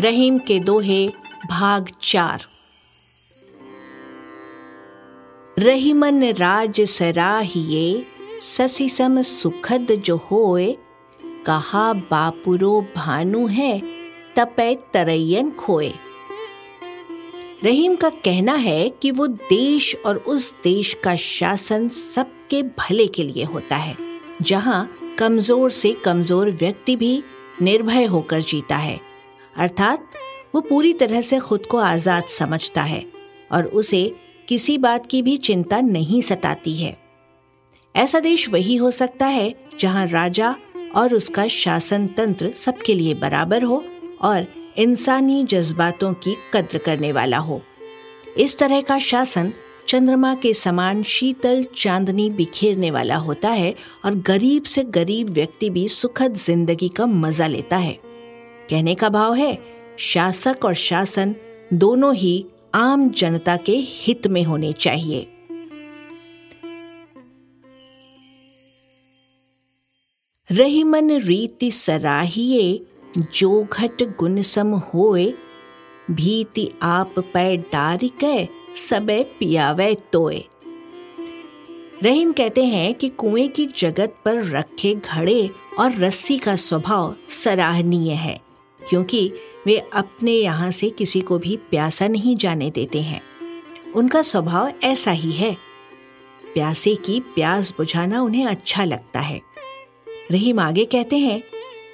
रहीम के दोहे, भाग चार। रहीमन राज सराहिए ससी सम सुखद जो होए। कहा, बापुरो भानु है, तपे तरयन खोए। रहीम का कहना है कि वो देश और उस देश का शासन सबके भले के लिए होता है, जहाँ कमज़ोर से कमज़ोर व्यक्ति भी निर्भय होकर जीता है। अर्थात, वो पूरी तरह से खुद को आज़ाद समझता है और उसे किसी बात की भी चिंता नहीं सताती है। ऐसा देश वही हो सकता है जहाँ राजा और उसका शासन तंत्र सबके लिए बराबर हो और इंसानी जज्बातों की कद्र करने वाला हो। इस तरह का शासन चंद्रमा के समान शीतल चांदनी बिखेरने वाला होता है और गरीब से गरीब व्यक्ति भी सुखद ज़िंदगी का मज़ा लेता है। कहने का भाव है, शासक और शासन दोनों ही आम जनता के हित में होने चाहिए। रहीमन रीति सराहिए, जो घट गुण सम होए, भीति आप पै डारिकै सबे पियावे तोए। रहीम कहते हैं कि कुएँ की जगत पर रखे घड़े और रस्सी का स्वभाव सराहनीय है, क्योंकि वे अपने यहाँ से किसी को भी प्यासा नहीं जाने देते हैं। उनका स्वभाव ऐसा ही है। प्यासे की प्यास बुझाना उन्हें अच्छा लगता है। रहीम आगे कहते हैं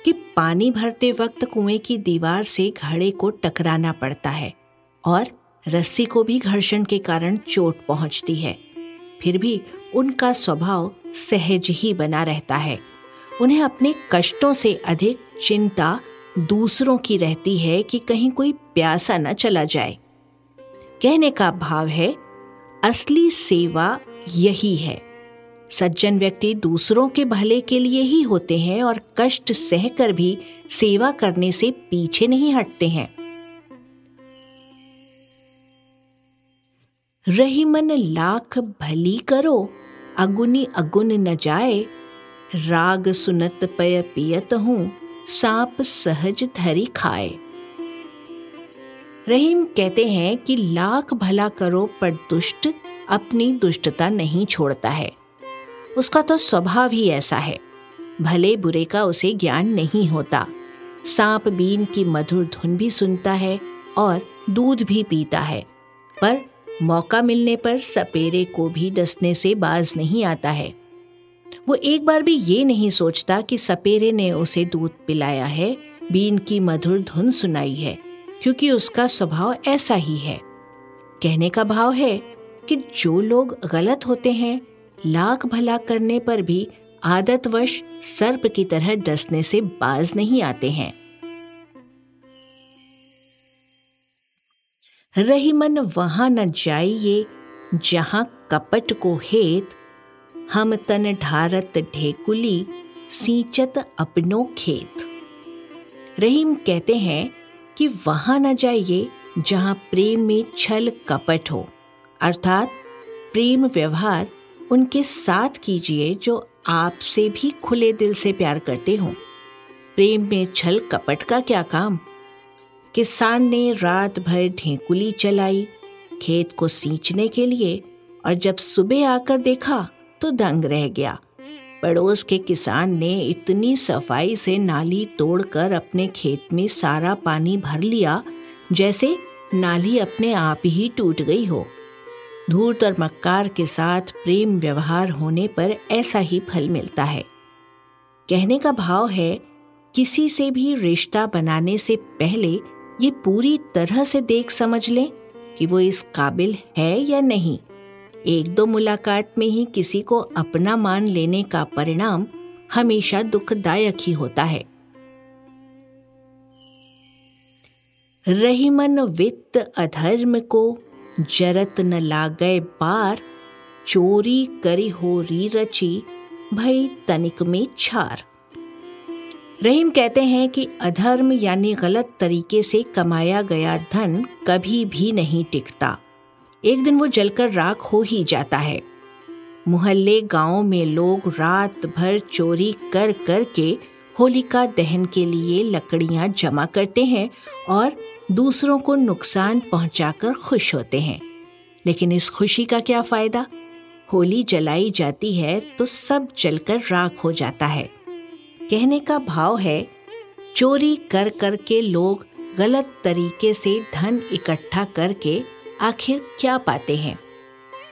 कि पानी भरते वक्त कुएँ की दीवार से घड़े को टकराना पड़ता है और रस्सी को भी घर्षण के कारण चोट पहुँचती है। फिर भी उनका स्वभाव सहज ही बना रहता है। उन्हें अपने कष्टों से अधिक चिंता दूसरों की रहती है कि कहीं कोई प्यासा न चला जाए। कहने का भाव है, असली सेवा यही है। सज्जन व्यक्ति दूसरों के भले के लिए ही होते हैं और कष्ट सहकर भी सेवा करने से पीछे नहीं हटते हैं। रही मन लाख भली करो, अगुनी अगुन न जाए। राग सुनत पय पियत हूँ, सांप सहज धरी खाए। रहीम कहते हैं कि लाख भला करो, पर दुष्ट अपनी दुष्टता नहीं छोड़ता है। उसका तो स्वभाव ही ऐसा है, भले बुरे का उसे ज्ञान नहीं होता। सांप बीन की मधुर धुन भी सुनता है और दूध भी पीता है, पर मौका मिलने पर सपेरे को भी डसने से बाज नहीं आता है। वो एक बार भी ये नहीं सोचता कि सपेरे ने उसे दूध पिलाया है, बीन की मधुर धुन सुनाई है, क्योंकि उसका स्वभाव ऐसा ही है। कहने का भाव है कि जो लोग गलत होते हैं, लाख भला करने पर भी आदतवश सर्प की तरह डसने से बाज नहीं आते हैं। रही मन वहाँ न जाइए, जहाँ कपट को हेत। हम तन ढारत ढेकुली, सींचत अपनो खेत। रहीम कहते हैं कि वहाँ न जाइए, जहाँ प्रेम में छल कपट हो। अर्थात प्रेम व्यवहार उनके साथ कीजिए, जो आपसे भी खुले दिल से प्यार करते हो। प्रेम में छल कपट का क्या काम? किसान ने रात भर ढेंकुली चलाई, खेत को सींचने के लिए, और जब सुबह आकर देखा तो दंग रह गया। पड़ोस के किसान ने इतनी सफ़ाई से नाली तोड़कर अपने खेत में सारा पानी भर लिया, जैसे नाली अपने आप ही टूट गई हो। धूर्त और मक्कार के साथ प्रेम व्यवहार होने पर ऐसा ही फल मिलता है। कहने का भाव है, किसी से भी रिश्ता बनाने से पहले ये पूरी तरह से देख समझ लें कि वो इस काबिल है या नहीं। एक दो मुलाकात में ही किसी को अपना मान लेने का परिणाम हमेशा दुखदायक ही होता है। रहीमन वित्त अधर्म को जरत न लागे बार चोरी करी हो री रची भई तनिक में छार। रहीम कहते हैं कि अधर्म यानी गलत तरीके से कमाया गया धन कभी भी नहीं टिकता। एक दिन वो जलकर राख हो ही जाता है। मुहल्ले गाँव में लोग रात भर चोरी कर कर के होलिका दहन के लिए लकड़ियाँ जमा करते हैं और दूसरों को नुकसान पहुंचाकर खुश होते हैं। लेकिन इस खुशी का क्या फ़ायदा? होली जलाई जाती है तो सब जलकर राख हो जाता है। कहने का भाव है, चोरी कर कर के लोग गलत तरीके से धन इकट्ठा करके आखिर क्या पाते हैं?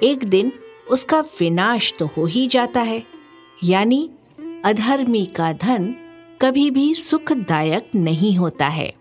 एक दिन उसका विनाश तो हो ही जाता है, यानी अधर्मी का धन कभी भी सुखदायक नहीं होता है।